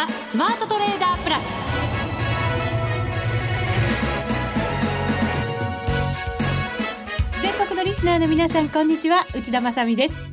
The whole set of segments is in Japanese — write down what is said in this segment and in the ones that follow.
ザ・スマートトレーダープラス。全国のリスナーの皆さんこんにちは。内田まさです。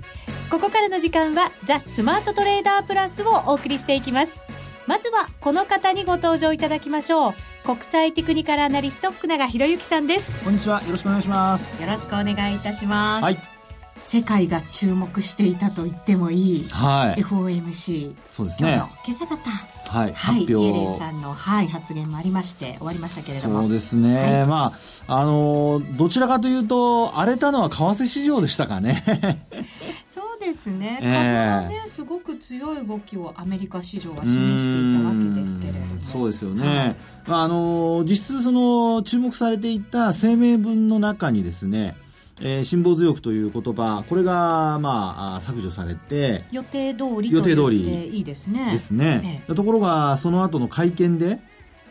ここからの時間はザ・スマートトレーダープラスをお送りしていきます。まずはこの方にご登場いただきましょう。国際テクニカルアナリスト福永博之さんです。こんにちは。よろしくお願いします。よろしくお願いいたします。はい世界が注目していたと言ってもいい、はい、FOMC そうですね。今朝方はい、はい、イエレンさんの、はい、発言もありまして終わりましたけれども。そうですね、はい、まああのどちらかというと荒れたのは為替市場でしたかね。そうですね、株はね、すごく強い動きをアメリカ市場は示していたわけですけれども、そうですよね、はい、あの実質その注目されていた声明文の中にですねえー、辛抱強くという言葉これが、まあ、削除されて予定通り予定通りいいですね。ですね、ええ、ところがその後の会見で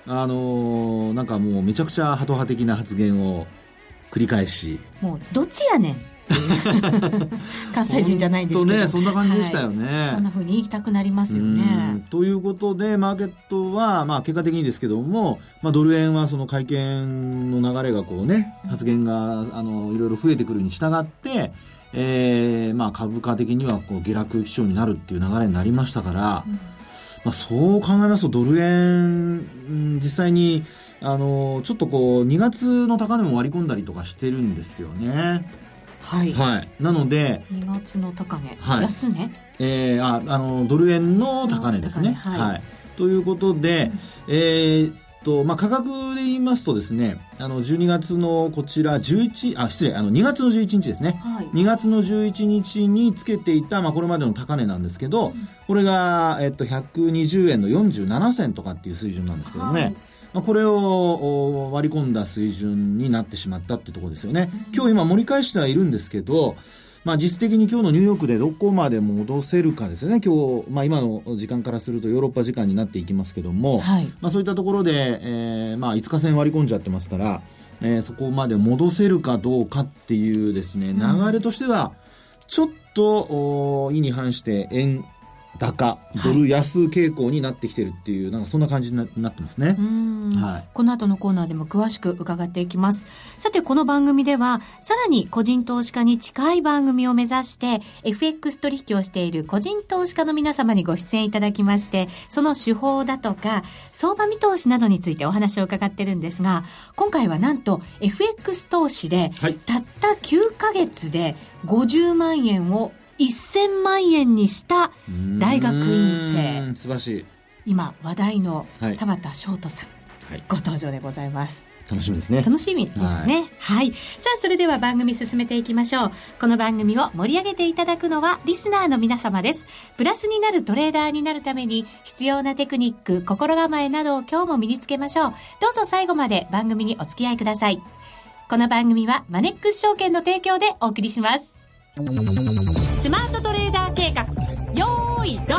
あのー、なんかもうめちゃくちゃハト派的な発言を繰り返し。もうどっちやねん関西人じゃないんですけど。ねそんな感じでしたよね、はい、そんなふうに言いたくなりますよね。ということでマーケットは、まあ、結果的にですけども、まあ、ドル円はその会見の流れがこうね発言があのいろいろ増えてくるに従ってえーまあ、株価的にはこう下落基調になるっていう流れになりましたから、うん、まあ、そう考えますとドル円実際にあのちょっとこう2月の高値も割り込んだりとかしてるんですよね。はい、はい、なので2月の高値、はい、安値、えー、ああのドル円の高値ですね。はい、はい、ということで、うん、えーとまあ、価格で言いますとですね、あの12月のこちら11あ失礼あの2月の11日ですね、はい、2月の11日につけていた、まあ、これまでの高値なんですけど、うん、これが、えっと、120円の47銭とかっていう水準なんですけどね、はいまあ、これを割り込んだ水準になってしまったってところですよね。今日今盛り返してはいるんですけど、まあ、実質的に今日のニューヨークでどこまで戻せるかですよね、今日、まあ、今の時間からするとヨーロッパ時間になっていきますけども、はい、まあ、そういったところで、えーまあ、5日線割り込んじゃってますから、えー、そこまで戻せるかどうかっていうですね、流れとしては、ちょっと、意に反して円高、ドル安傾向になってきてるっていう、はい、なんかそんな感じになってますね。はい、この後のコーナーでも詳しく伺っていきます。さて、この番組では、さらに個人投資家に近い番組を目指して、FX 取引をしている個人投資家の皆様にご出演いただきまして、その手法だとか、相場見通しなどについてお話を伺ってるんですが、今回はなんと FX 投資で、たった9ヶ月で50万円を1000万円にした大学院生。素晴らしい。今話題の田畑翔太さん、はい、ご登場でございます。楽しみですね。楽しみですね、はい、はい、さあそれでは番組進めていきましょう。この番組を盛り上げていただくのはリスナーの皆様です。プラスになるトレーダーになるために必要なテクニック心構えなどを今日も身につけましょう。どうぞ最後まで番組にお付き合いください。この番組はマネックス証券の提供でお送りしますスマートトレーダー計画よーいドン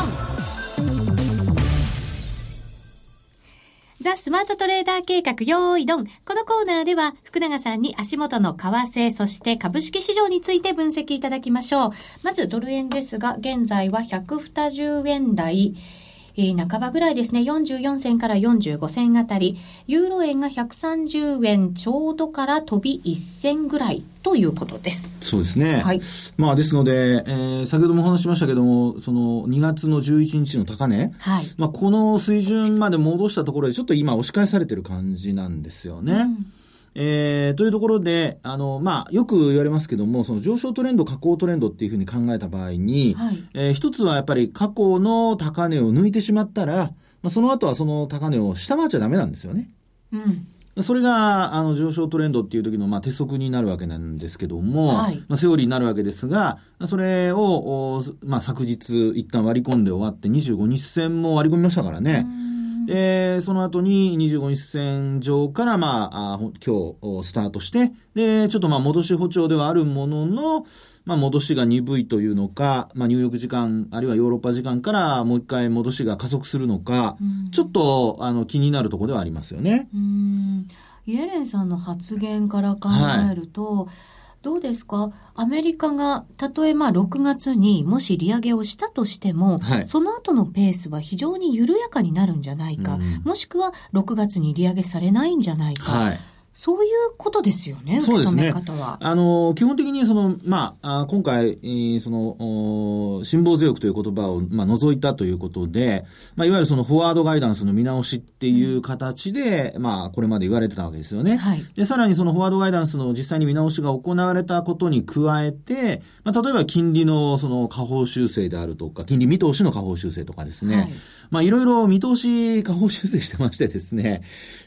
ザ・スマートトレーダー計画よーいドン。このコーナーでは福永さんに足元の為替、そして株式市場について分析いただきましょう。まずドル円ですが、現在は120円台。えー、半ばぐらいですね、44銭から45銭あたり、ユーロ円が130円ちょうどから飛び1銭ぐらいということです。そうですね。はい。まあ、ですので、えー、先ほどもお話しましたけども、その2月の11日の高値、はい。まあ、この水準まで戻したところで、ちょっと今押し返されてる感じなんですよね。うんえー、というところで、あの、まあ、よく言われますけども、その上昇トレンド、下降トレンドっていうふうに考えた場合に、はい、えー、一つはやっぱり過去の高値を抜いてしまったら、まあ、その後はその高値を下回っちゃダメなんですよね。うん。それが、あの、上昇トレンドっていう時の、まあ、鉄則になるわけなんですけども、はい、まあ、セオリーになるわけですが、それを、まあ、昨日一旦割り込んで終わって25日線も割り込みましたからね。うんで、その後に25日線上から、まあ、あ今日スタートして、で、ちょっとまあ戻し歩調ではあるものの、まあ戻しが鈍いというのか、まあ入浴時間、あるいはヨーロッパ時間からもう一回戻しが加速するのか、ちょっとあの気になるところではありますよね。イエレンさんの発言から考えると、はいどうですか？アメリカが、たとえまあ6月にもし利上げをしたとしても、はい、その後のペースは非常に緩やかになるんじゃないか、うん、もしくは6月に利上げされないんじゃないか。はいそういうことですよね、そうですね。あの、基本的にその、まあ、今回、その、辛抱強くという言葉を、まあ、除いたということで、まあ、いわゆるそのフォワードガイダンスの見直しっていう形で、うん、まあ、これまで言われてたわけですよね。はい。で、さらにそのフォワードガイダンスの実際に見直しが行われたことに加えて、まあ、例えば金利のその下方修正であるとか、金利見通しの下方修正とかですね。はい、まあ、いろいろ見通し下方修正してましてですね。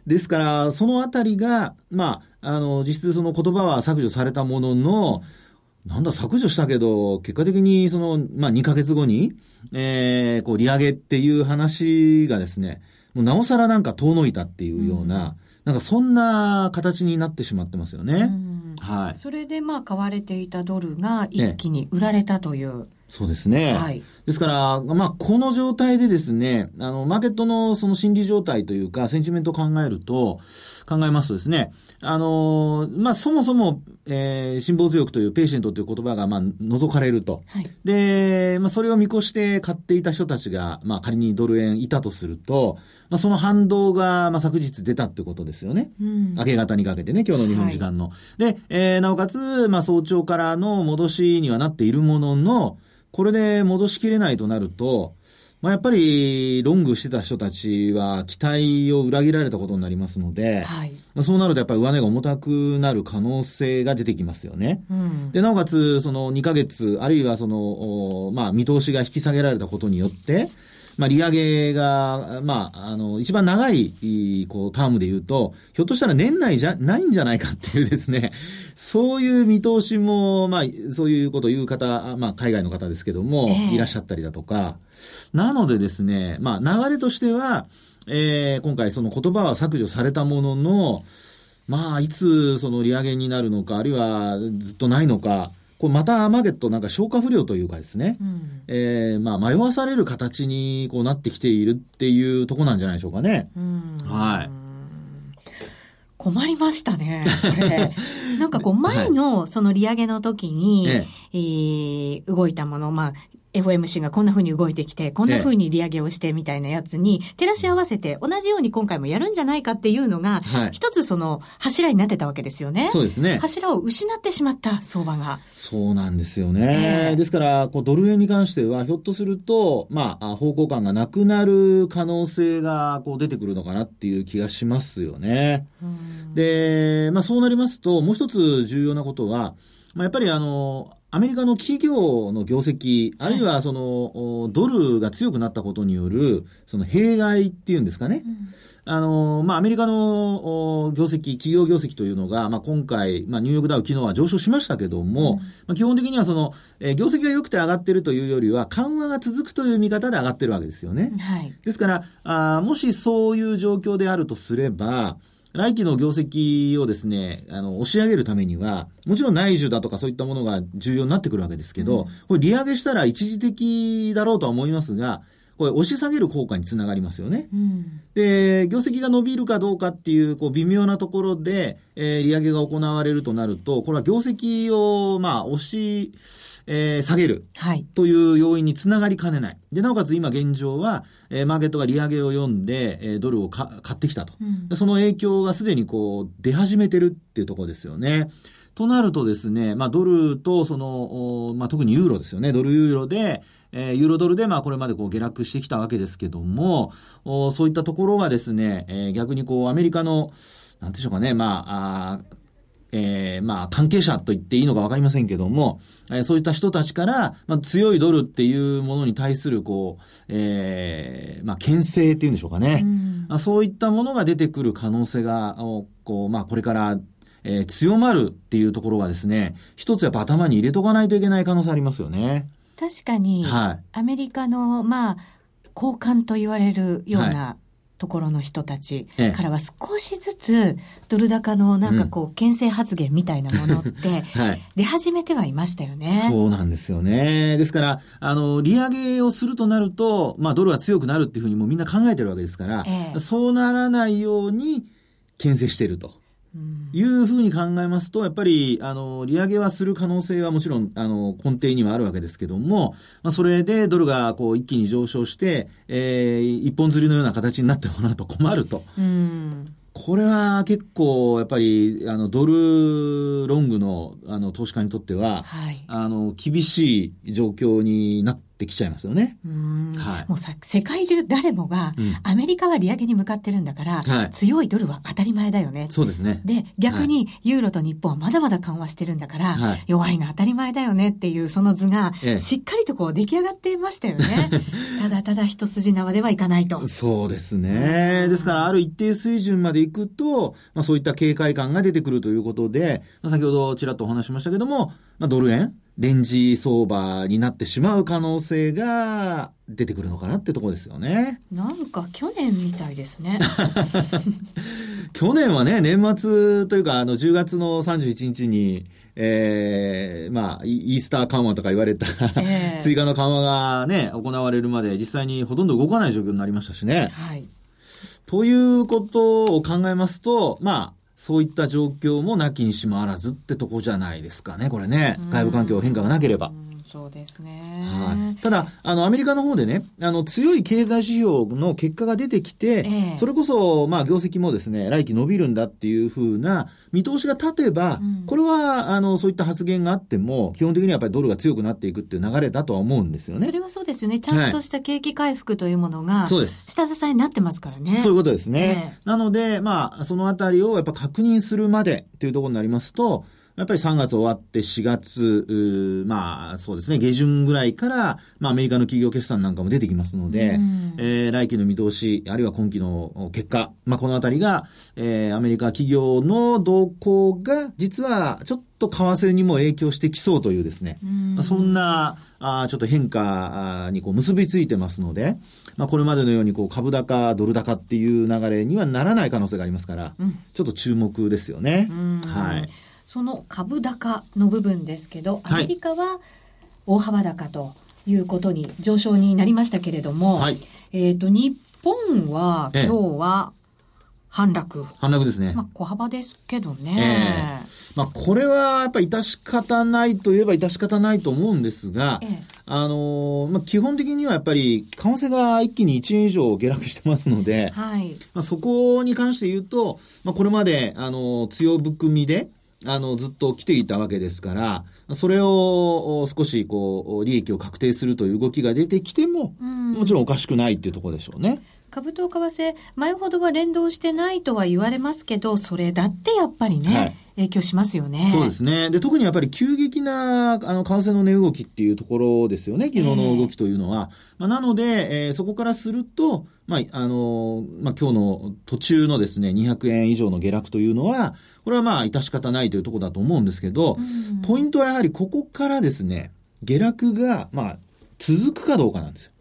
ですから、そのあたりが、まあ、あの、実質その言葉は削除されたものの、なんだ、削除したけど、結果的にその、まあ、2ヶ月後に、えー、こう、利上げっていう話がですね、もうなおさらなんか遠のいたっていうような、うん、なんかそんな形になってしまってますよね。はい。それでまあ買われていたドルが一気に売られたという。そうですね。はい。ですから、まあ、この状態でですね、あの、マーケットのその心理状態というか、センチメントを考えると、考えますとですね、あの、まあ、そもそも、えー、辛抱強くというペーシェントという言葉が、まあ、除かれると。はい、で、まあ、それを見越して買っていた人たちが、まあ、仮にドル円いたとすると、まあ、その反動が、まあ、昨日出たってことですよね。うん、明け方にかけてね、今日の日本時間の。はい、で、えー、なおかつ、まあ、早朝からの戻しにはなっているものの、これで戻しきれないとなると、まあ、やっぱりロングしてた人たちは期待を裏切られたことになりますので、はい、まあ、そうなるとやっぱり上値が重たくなる可能性が出てきますよね。うん、で、なおかつ、その2ヶ月、あるいはその、まあ、見通しが引き下げられたことによって、まあ、利上げが、まあ、あの、一番長い、こう、タームで言うと、ひょっとしたら年内じゃないんじゃないかっていうですね、そういう見通しも、まあ、そういうことを言う方、まあ、海外の方ですけども、えー、いらっしゃったりだとか、なのでですね、まあ、流れとしては、えー、今回その言葉は削除されたものの、まあ、いつその利上げになるのか、あるいはずっとないのか、これまたマーケットなんか消化不良というかですね、うん、えー、まあ迷わされる形にこうなってきているっていうとこなんじゃないでしょうかね。うん、はい。困りましたね。これ。なんかこう前のその利上げの時に、ええー、動いたもの、まあ FOMC がこんな風に動いてきて、こんな風に利上げをしてみたいなやつに、照らし合わせて同じように今回もやるんじゃないかっていうのが、一つその柱になってたわけですよね。そうですね。柱を失ってしまった相場が。そうなんですよね。えー、ですから、こうドル円に関しては、ひょっとすると、まあ、方向感がなくなる可能性がこう出てくるのかなっていう気がしますよね。で、まあそうなりますと、もう一つ重要なことは、まあ、やっぱりあの、アメリカの企業の業績、あるいはその、ドルが強くなったことによる、その弊害っていうんですかね。うん、あの、まあ、アメリカの業績、企業業績というのが、まあ、今回、まあ、ニューヨークダウ昨日は上昇しましたけども、うん、まあ、基本的にはその、えー、業績が良くて上がってるというよりは、緩和が続くという見方で上がってるわけですよね。はい。ですから、あもしそういう状況であるとすれば、来期の業績をですね、あの、押し上げるためには、もちろん内需だとかそういったものが重要になってくるわけですけど、うん、これ利上げしたら一時的だろうとは思いますが、これ押し下げる効果につながりますよね。うん、で、業績が伸びるかどうかっていう、こう、微妙なところで、えー、利上げが行われるとなると、これは業績を、まあ、押し、えー、下げるという要因につながりかねない。で、なおかつ今現状は、えー、マーケットが利上げを読んで、えー、ドルを買ってきたと、うん、その影響がすでにこう、出始めてるっていうところですよね。となるとですね、まあ、ドルと、その、まあ、特にユーロですよね。ドルユーロで、えー、ユーロドルで、まあ、これまでこう下落してきたわけですけども、おそういったところがですね、えー、逆にこう、アメリカの、なんでしょうかね、まあ、あえー、まあ、関係者と言っていいのかわかりませんけども、えー、そういった人たちから、まあ、強いドルっていうものに対する、こう、えー、まあ、牽制っていうんでしょうかね。うん、そういったものが出てくる可能性が、こう、まあ、これから、えー、強まるっていうところがですね、一つやっぱ頭に入れとかないといけない可能性ありますよね。確かに、はい、アメリカの、まあ、交換と言われるような、はいところの人たちからは少しずつドル高のなんかこう牽制発言みたいなものって 出始めてはいましたよね。はい、そうなんですよね。ですから、あの、利上げをするとなると、まあドルは強くなるっていうふうにもうみんな考えてるわけですから、ええ、そうならないように牽制していると。いうふうに考えますと、やっぱり、あの、利上げはする可能性はもちろん、あの、根底にはあるわけですけども、まあ、それでドルがこう一気に上昇して、えー、一本釣りのような形になってもらうと困ると。うんこれは結構、やっぱり、あの、ドルロングの、あの、投資家にとっては、はい、あの、厳しい状況になってってきちゃいますよね。はい、もうさ、世界中誰もが、うん、アメリカは利上げに向かってるんだから、はい、強いドルは当たり前だよね。そうですね。で、逆に、ユーロと日本はまだまだ緩和してるんだから、はい、弱いの当たり前だよねっていう、その図が、しっかりとこう出来上がってましたよね。ただただ一筋縄ではいかないと。そうですね。ですから、ある一定水準までいくと、まあ、そういった警戒感が出てくるということで、まあ、先ほどちらっとお話しましたけども、まあ、ドル円レンジ相場になってしまう可能性が出てくるのかなってとこですよね。なんか去年みたいですね。去年はね、年末というか、あの、10月の31日に、ええー、まあ、イースター緩和とか言われた、えー、追加の緩和がね、行われるまで実際にほとんど動かない状況になりましたしね。はい。ということを考えますと、まあ、そういった状況もなきにしもあらずってとこじゃないですかね、これね。外部環境変化がなければ。そうですね。はい。ただ、あの、アメリカの方でね、あの、強い経済指標の結果が出てきて、ええ、それこそ、まあ、業績もですね、来期伸びるんだっていうふうな見通しが立てば、うん、これは、あの、そういった発言があっても、基本的にはやっぱりドルが強くなっていくっていう流れだとは思うんですよね。それはそうですよね。ちゃんとした景気回復というものが、そうです。下支えになってますからね。そういうことですね。え、なので、まあ、そのあたりをやっぱ確認するまでっていうところになりますと、やっぱり3月終わって4月、まあそうですね、下旬ぐらいから、まあアメリカの企業決算なんかも出てきますので、うん、えー、来期の見通し、あるいは今期の結果、まあこのあたりが、えー、アメリカ企業の動向が、実はちょっと為替にも影響してきそうというですね、うん、そんな、あちょっと変化にこう結びついてますので、まあ、これまでのようにこう株高、ドル高っていう流れにはならない可能性がありますから、うん、ちょっと注目ですよね。はい。その株高の部分ですけど、アメリカは大幅高ということに上昇になりましたけれども、はい、えっ、と、日本は今日は反落。反落ですね。まあ、小幅ですけどね。えー、まあ、これはやっぱり致し方ないといえば致し方ないと思うんですが、えー、あのまあ、基本的にはやっぱり、為替が一気に1円以上下落してますので、はい。まあ、そこに関して言うと、まあ、これまで、あの強含みで、あの、ずっと来ていたわけですから、それを少しこう、利益を確定するという動きが出てきても、もちろんおかしくないっていうところでしょうね。株と為替、前ほどは連動してないとは言われますけど、それだってやっぱりね、はい、影響しますよね。そうですね。で、特にやっぱり急激な、あの、為替の値動きっていうところですよね、昨日の動きというのは。えー、まあ、なので、えー、そこからすると、まあ、あの、まあ、今日の途中のですね、200円以上の下落というのは、これはまあ、致し方ないというところだと思うんですけど、ポイントはやはりここからですね、下落が、まあ、続くかどうかなんですよ。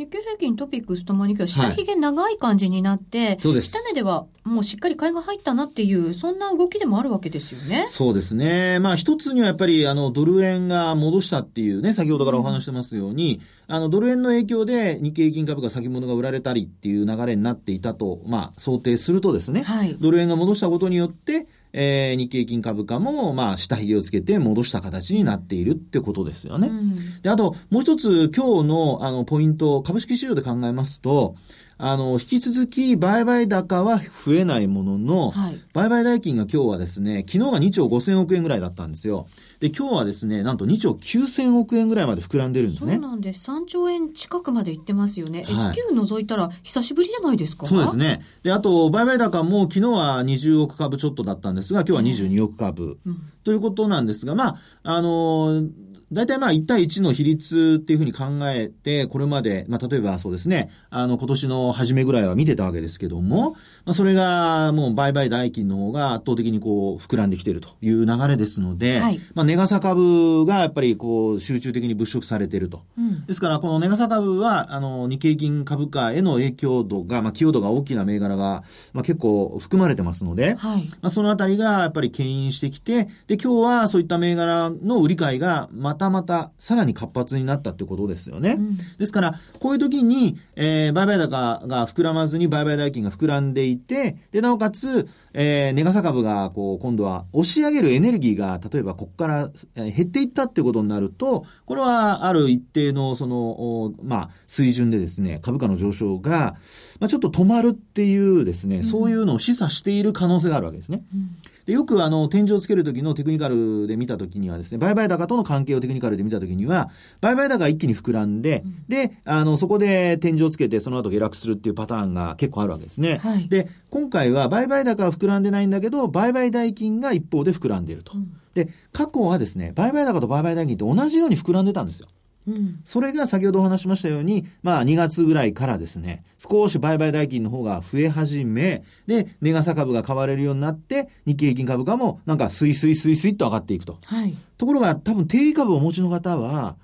日経平均トピックスともに今日下髭長い感じになって、はい、下値ではもうしっかり買いが入ったなっていう、そんな動きでもあるわけですよね。そうですね。まあ一つにはやっぱりあのドル円が戻したっていうね、先ほどからお話してますように、うん、あのドル円の影響で日経平均株価先物が売られたりっていう流れになっていたと、まあ想定するとですね、はい、ドル円が戻したことによって、えー、日経平均株価も、まあ、下髭をつけて戻した形になっているってことですよね。うん、で、あと、もう一つ、今日の、あの、ポイント、株式市場で考えますと、あの、引き続き、売買高は増えないものの、はい、売買代金が今日はですね、昨日が2兆5000億円ぐらいだったんですよ。で、今日はですね、なんと2兆9000億円ぐらいまで膨らんでるんですね。そうなんです。3兆円近くまでいってますよね。はい、S q 除いたら久しぶりじゃないですかそうですね。で、あと、売買高も昨日は20億株ちょっとだったんですが、今日は22億株。うん、ということなんですが、まあ、あのー大体まあ1対1の比率っていうふうに考えて、これまで、まあ例えばそうですね、あの今年の初めぐらいは見てたわけですけども、まあそれがもう売買代金の方が圧倒的にこう膨らんできているという流れですので、はい、まあネガサ株がやっぱりこう集中的に物色されていると。うん、ですからこのネガサ株は、あの日経金株価への影響度が、まあ寄与度が大きな銘柄が、まあ結構含まれてますので、はい、まあそのあたりがやっぱり牽引してきて、で今日はそういった銘柄の売り買いがまたまたさらに活発になったってことですよね。うん、ですから、こういう時に、えー、売買高が膨らまずに売買代金が膨らんでいて、で、なおかつ、えー、ネガサ株が、こう、今度は押し上げるエネルギーが、例えばここから減っていったってことになると、これはある一定の、その、まあ、水準でですね、株価の上昇が、まあ、ちょっと止まるっていうですね、そういうのを示唆している可能性があるわけですね。うんでよくあの、天井をつけるときのテクニカルで見たときにはですね、売買高との関係をテクニカルで見たときには、売買高が一気に膨らんで、うん、で、あの、そこで天井をつけて、その後下落するっていうパターンが結構あるわけですね。はい、で、今回は売買高は膨らんでないんだけど、売買代金が一方で膨らんでいると。うん、で、過去はですね、売買高と売買代金って同じように膨らんでたんですよ。うん、それが先ほどお話しましたように、まあ2月ぐらいからですね、少し売買代金の方が増え始め、で、値傘株が買われるようになって、日経平均株価もなんかスイスイスイスイっと上がっていくと。はい、ところが多分定位株をお持ちの方は、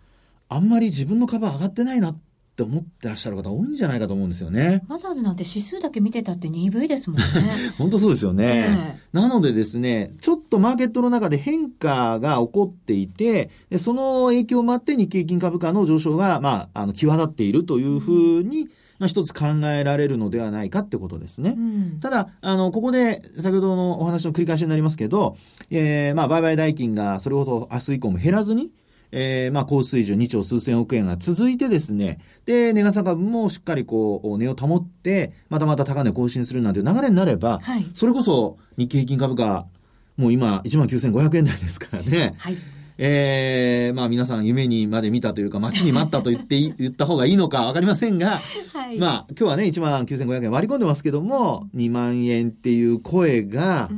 あんまり自分の株上がってないなっって思ってらっしゃる方多いんじゃないかと思うんですよね。わざわざなんて指数だけ見てたって鈍いですもんね。本当そうですよね、えー、なのでですね、ちょっとマーケットの中で変化が起こっていて、でその影響もあって日経金株価の上昇が、まあ、あの、際立っているというふうに、うんまあ、一つ考えられるのではないかってことですね。うん、ただ、あの、ここで、先ほどのお話の繰り返しになりますけど、えー、まあ、売買代金がそれほど明日以降も減らずに、えー、まあ、高水準2兆数千億円が続いてですね、で、値傘株もしっかりこう、値を保って、またまた高値更新するなんていう流れになれば、はい、それこそ日経平均株価、もう今、19,500円台ですからね。はい。ええー、まあ皆さん夢にまで見たというか、待ちに待ったと言って 言った方がいいのかわかりませんが、はい、まあ今日はね、19,500円割り込んでますけども、2万円っていう声が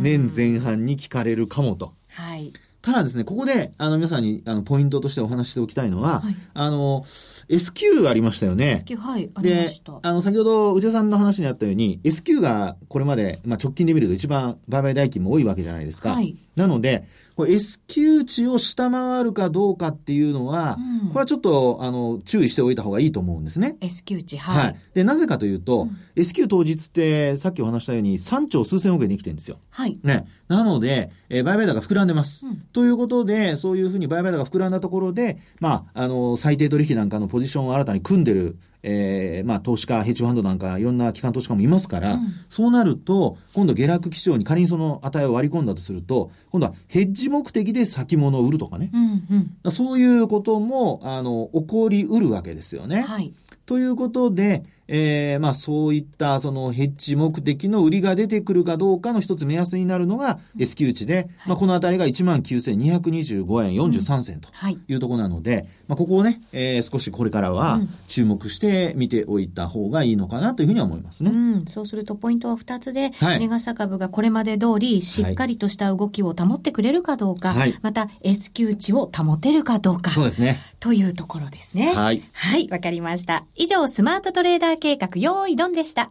年前半に聞かれるかもと。はい。ただですね、ここで、あの、皆さんに、あの、ポイントとしてお話しておきたいのは、はい、あの、SQ ありましたよね。SQ、はい、ありました。あの、先ほど、内田さんの話にあったように、SQ がこれまで、まあ、直近で見ると一番売買代金も多いわけじゃないですか。はい。なので、これ S q 値を下回るかどうかっていうのは、うん、これはちょっと、あの、注意しておいた方がいいと思うんですね。S q 値、はい、はい。で、なぜかというと、うん、S q 当日って、さっきお話したように3兆数千億円できてるんですよ。はい。ね。なので、えー、売買高膨らんでます。うん、ということで、そういうふうに売買高膨らんだところで、まあ、あの、最低取引なんかのポジションを新たに組んでる、えー、まあ、投資家、ヘッジファンドなんか、いろんな機関投資家もいますから、うん、そうなると、今度下落基調に仮にその値を割り込んだとすると、今度はヘッジ目的で先物を売るとかね。うんうん、そういうことも、あの、起こりうるわけですよね。はい。ということで、えー、まあそういったそのヘッジ目的の売りが出てくるかどうかの一つ目安になるのが S q 値で、はい、まあこのあたりが19,225円43銭というところなので、まあここをね、えー、少しこれからは注目して見ておいた方がいいのかなというふうには思いますね。うん、そうするとポイントは2つで、はい、値傘株がこれまで通りしっかりとした動きを保ってくれるかどうか、はい、また S q 値を保てるかどうか。そうですね。というところですね。はい。はい、わかりました。以上、スマートトレーダー計画用意ドンでした。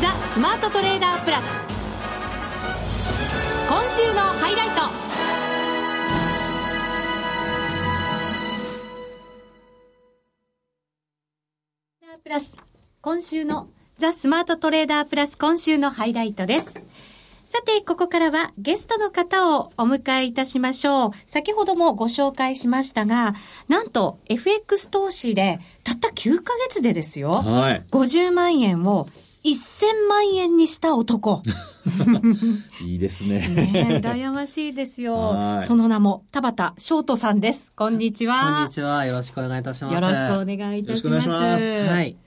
ザ・スマートトレーダープラス。今週のハイライト。プラス今週のザ・スマートトレーダープラス今週のハイライトです。さて、ここからはゲストの方をお迎えいたしましょう。先ほどもご紹介しましたが、なんと FX 投資でたった9ヶ月でですよ。はい。50万円を1000万円にした男。いいですね。ね羨ましいですよ。その名も、田畑翔人さんです。こんにちは。こんにちは。よろしくお願いいたします。よろしくお願いいたします。ますはい。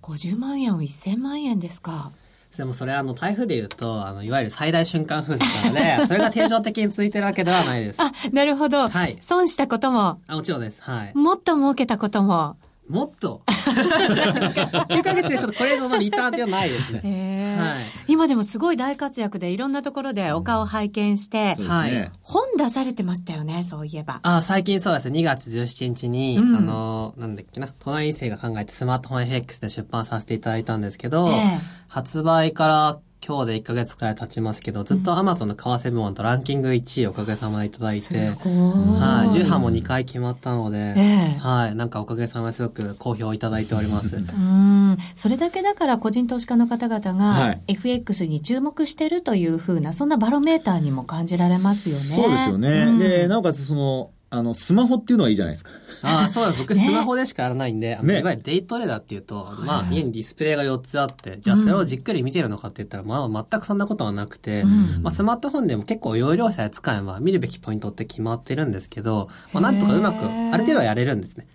50万円を1000万円ですか。でもそれあの台風で言うと、あの、いわゆる最大瞬間風速なので、それが定常的についてるわけではないです。あ、なるほど。はい。損したことも。あ、もちろんです。はい。もっと儲けたことも。もっと ?9 ヶ月でちょっとこれ以上のリターンっていうのはないですね。はい、今でもすごい大活躍でいろんなところでお顔拝見して、うん、はい。本出されてましたよね、そういえば。あ、最近そうですね、2月17日に、うん、あの、なんだっけな、都内院生が考えてスマートフォン FX で出版させていただいたんですけど、えー、発売から今日で1ヶ月くらい経ちますけど、ずっとアマゾンの為替部門とランキング1位おかげさまでいただいて、はい、重版も2回決まったので、えー、はい、なんかおかげさまですごく好評いただいております。うん、それだけだから個人投資家の方々が FX に注目してるというふうな、そんなバロメーターにも感じられますよね。そうですよね。うん、で、なおかつその、あの、スマホっていうのはいいじゃないですか。ああ、そうだ、僕 スマホでしかやらないんで、ね、いわゆるデイトレーダーっていうと、まあ、家にディスプレイが4つあって、じゃあそれをじっくり見てるのかって言ったら、まあ、全くそんなことはなくて、うん、まあ、スマートフォンでも結構容量さえ使えば見るべきポイントって決まってるんですけど、まあ、なんとかうまく、ある程度はやれるんですね。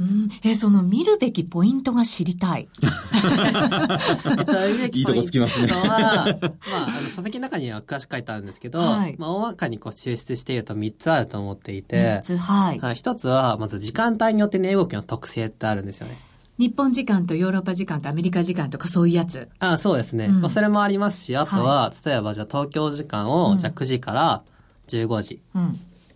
うん、え、その見るべきポイントが知りたい。いいとこつきますね。まあ、あの、書籍の中には詳しく書いてあるんですけど、はい、まあ、大まかにこう抽出していると3つあると思っていて、3つ、はい。はい、1つは、まず時間帯によって値動きの特性ってあるんですよね。日本時間とヨーロッパ時間とアメリカ時間とかそういうやつ。あそうですね。うん、まあ、それもありますし、あとは、はい、例えばじゃあ東京時間を、じゃあ9時から15時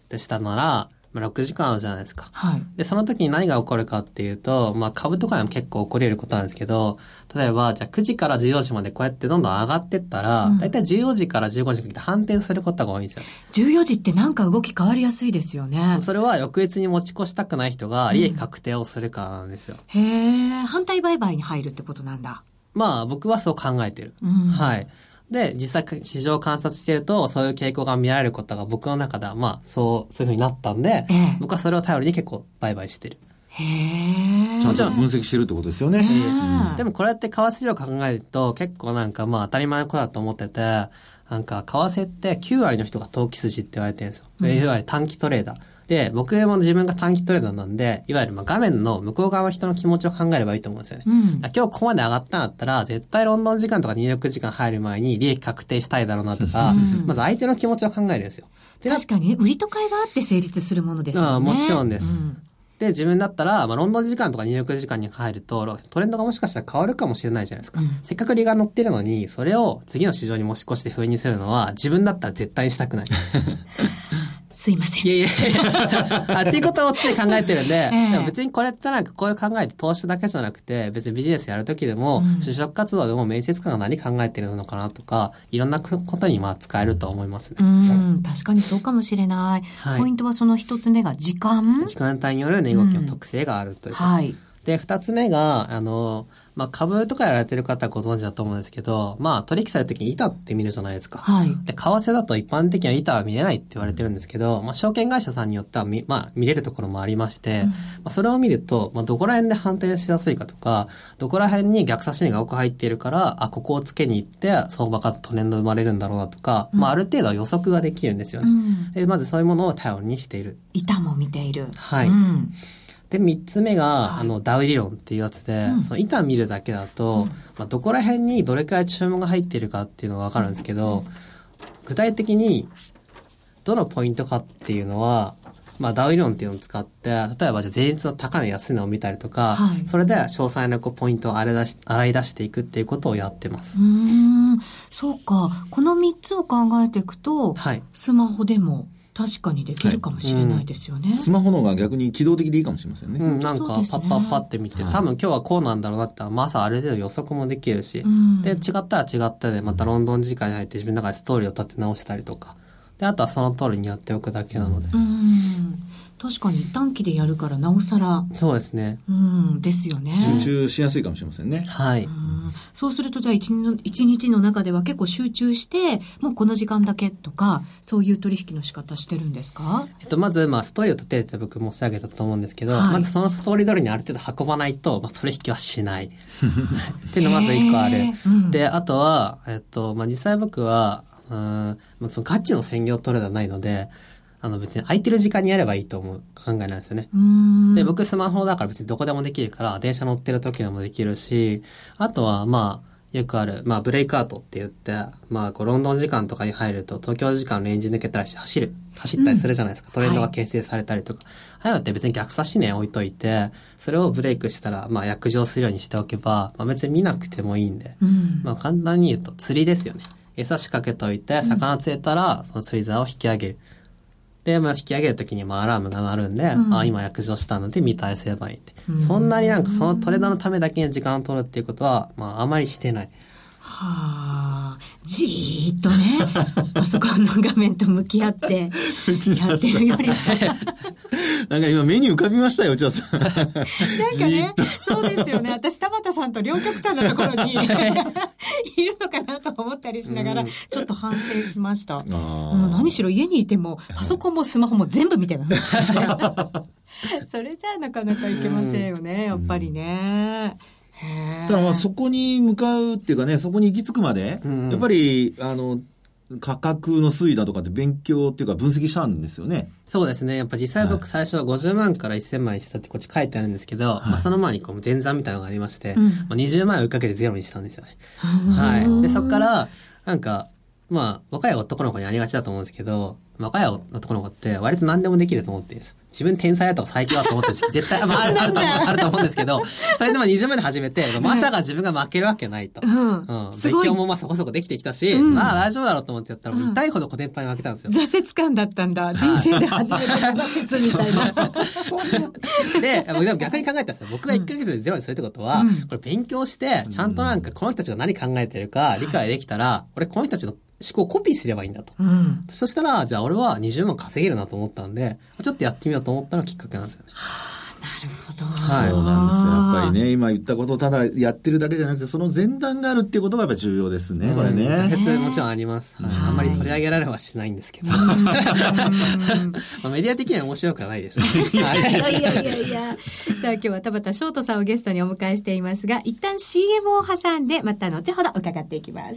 でしたなら、まあ、6時間あるじゃないですか。はい。で、その時に何が起こるかっていうと、まあ、株とかでも結構起こり得ることなんですけど、例えば、じゃあ9時から14時までこうやってどんどん上がってったら、だいたい14時から15時にかけて反転することが多いんですよ。14時ってなんか動き変わりやすいですよね。それは翌日に持ち越したくない人が利益確定をするからなんですよ。うん、へえ、反対売買に入るってことなんだ。まあ、僕はそう考えてる。うん、はい。で、実際市場を観察してると、そういう傾向が見られることが僕の中では、まあ、そう、そういうふうになったんで、ええ、僕はそれを頼りに結構売買してる。へえ。ちゃんと分析してるってことですよね。うん、でもこれって為替市場考えると結構なんかまあ当たり前のことだと思ってて、なんか為替って9割の人が投機筋って言われてるんですよ。うん、いわゆる短期トレーダー。で、僕も自分が短期トレーダーなんで、いわゆるまあ画面の向こう側の人の気持ちを考えればいいと思うんですよね。うん、今日ここまで上がったんだったら、絶対ロンドン時間とか入力時間入る前に利益確定したいだろうなとか、うん、まず相手の気持ちを考えるんですよ。確かに、売りと買いがあって成立するものですよね。もちろんです。うんで、自分だったら、まあ、ロンドン時間とか入力時間に入ると、トレンドがもしかしたら変わるかもしれないじゃないですか。うん、せっかく利が乗ってるのに、それを次の市場に持ち越して封にするのは、自分だったら絶対にしたくない。すいません。いやいやあっていうことを常に考えてるんで、えー、別にこれってなんかこういう考えて投資だけじゃなくて、別にビジネスやるときでも、うん、就職活動でも面接官が何考えてるのかなとか、いろんなことにまあ使えると思いますね。うん、確かにそうかもしれない。はい、ポイントはその一つ目が時間時間帯による値動きの特性があるという、うん、はい。で、二つ目が、あの、まあ、株とかやられてる方はご存知だと思うんですけど、まあ、取引されるときに板って見るじゃないですか。はい。で、為替だと一般的には板は見れないって言われてるんですけど、まあ、証券会社さんによってはみ、まあ、見れるところもありまして、うん、まあ、それを見ると、まあ、どこら辺で反転しやすいかとか、どこら辺に逆差し値が多く入っているから、あ、ここをつけに行って、相場がトレンド生まれるんだろうなとか、うん、まあ、ある程度は予測ができるんですよね。うん、でまずそういうものを頼りにしている。板も見ている。はい。うんで、三つ目が、はい、あの、ダウ理論っていうやつで、うん、その板見るだけだと、うん、まあ、どこら辺にどれくらい注文が入っているかっていうのがわかるんですけど、具体的に、どのポイントかっていうのは、まあ、ダウ理論っていうのを使って、例えばじゃあ前日の高値安値を見たりとか、はい、それで詳細なこうポイントを洗い出し洗い出していくっていうことをやってます。うん、そうか。この3つを考えていくと、はい、スマホでも確かにできるかもしれないですよね、はい。うん、スマホの方が逆に機動的でいいかもしれませんね。うん、なんかパッパッパって見て、ね、多分今日はこうなんだろうなってまずある程度予測もできるし、うん、で、違ったら違ったでまたロンドン時間に入って自分の中でストーリーを立て直したりとか、で、あとはその通りにやっておくだけなので。うん確かに短期でやるからなおさら。そうですね。うん、ですよね。集中しやすいかもしれませんね。はい。そうするとじゃあ一日の中では結構集中して、もうこの時間だけとか、そういう取引の仕方してるんですか？えっと、まず、まあ、ストーリーを立てるって僕申し上げたと思うんですけど、はい、まずそのストーリー通りにある程度運ばないと、まあ、取引はしない。っていうのまず一個ある。うん、で、あとは、えっと、まあ、実際僕は、うん、そのガチの専業トレーダーないので、あの別に空いてる時間にやればいいと思う考えなんですよね。で、僕スマホだから別にどこでもできるから、電車乗ってる時でもできるし、あとはまあ、よくある、まあブレイクアウトって言って、まあこうロンドン時間とかに入ると東京時間レンジ抜けたりして走る、走ったりするじゃないですか。うん、トレンドが形成されたりとか。はい、ああって別に逆差し値置いといて、それをブレイクしたら、まあ約定するようにしておけば、まあ別に見なくてもいいんで、うん、まあ簡単に言うと釣りですよね。餌仕掛けといて、魚釣れたら、その釣り竿を引き上げる。で、まあ、引き上げるときに、まあ、アラームが鳴るんで、うん、あ、今約定したので見返せばいいって。うん、そんなになんかそのトレードのためだけに時間を取るっていうことは、まあ、あまりしてない。はあ。じーっとね、パソコンの画面と向き合ってやってるよりなんか今目に浮かびましたよ、内田さん。なんかね、そうですよね。私、田畑さんと両極端なところに いるのかなと思ったりしながら、ちょっと反省しました。うん、何しろ家にいても、パソコンもスマホも全部見てます、それじゃあなかなかいけませんよね、やっぱりね。ただまあそこに向かうっていうかね、そこに行き着くまで、うん、やっぱり、あの、価格の推移だとかって勉強っていうか分析したんですよね。そうですね。やっぱ実際僕最初は50万から1000万にしたってこっち書いてあるんですけど、はい、まあその前にこう前座みたいなのがありまして、うん、まあ、20万円追いかけてゼロにしたんですよね。はい。で、そこから、なんか、まあ若い男の子にありがちだと思うんですけど、若い男の子って割と何でもできると思ってるんです。自分天才だとか最強だと思った時期 絶対、まあ、あるあると思う、あると思うんですけど、それでも20万で始めて、まさか自分が負けるわけないと。うん。うん、勉強もまあそこそこできてきたし、うん、まあ大丈夫だろうと思ってやったら、痛いほどコテンパンに負けたんですよ。挫折感だったんだ。人生で初めて挫折みたいな。で、でも逆に考えたんですよ。僕が1ヶ月でゼロにするってことは、うん、これ勉強して、ちゃんとなんかこの人たちが何考えてるか理解できたら、俺この人たちの思考をコピーすればいいんだと。うん、そしたら、じゃあ俺は20万稼げるなと思ったんで、ちょっとやってみようと思ったのがきっかけなんですよね。はあ、なるほど。はい、そうなんですよ。やっぱりね、今言ったことをただやってるだけじゃなくて、その前段があるっていうことがやっぱ重要ですね、これね。挫折もちろんあります。はい、あんまり取り上げられはしないんですけど。まあ、メディア的には面白くはないですね。い やいやいやいやいや。さあ今日は田畑翔太さんをゲストにお迎えしていますが、一旦 CM を挟んで、また後ほど伺っていきます。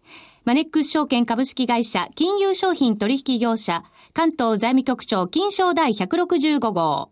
マネックス証券株式会社金融商品取引業者関東財務局長金賞第165号。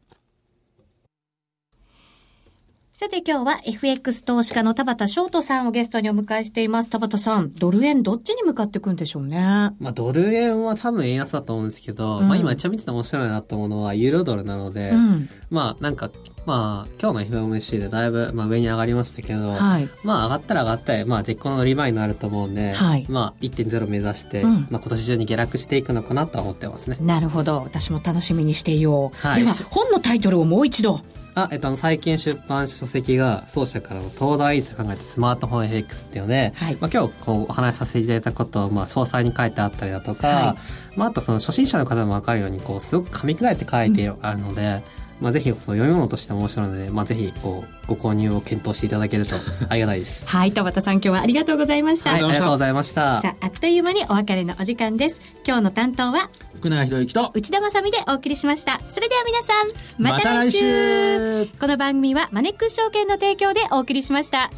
さて今日は FX 投資家の田畑翔人さんをゲストにお迎えしています。田畑さん、ドル円どっちに向かっていくんでしょうね？まあドル円は多分円安だと思うんですけど、うん、まあ今一応見てて面白いなと思うのはユーロドルなので、うん、まあなんか、まあ今日の FOMC でだいぶまあ上に上がりましたけど、はい、まあ上がったら上がったら、まあ絶好のリバイになると思うんで、はい、まあ1.0目指して、うん、まあ今年中に下落していくのかなとは思ってますね。なるほど。私も楽しみにしていよう。はい、では本のタイトルをもう一度。あ、えっと、最近出版した書籍が、奏者からの東大院生考えてスマートフォン FX っていうので、はい、まあ、今日こうお話しさせていただいたことを、まあ、詳細に書いてあったりだとか、はい、まあ、あとその初心者の方もわかるように、こう、すごく噛み砕いて書いてあるので、うん、まあ、ぜひ、その読み物としても面白いので、まあ、ぜひ、こう、ご購入を検討していただけると ありがたいです。はい、田畑さん今日はありがとうございました。はい、ありがとうございました。さあ、あっという間にお別れのお時間です。今日の担当は、福永博之と内田まさでお送りしました。それでは皆さん、また来週ま、来週この番組はマネックス証券の提供でお送りしました。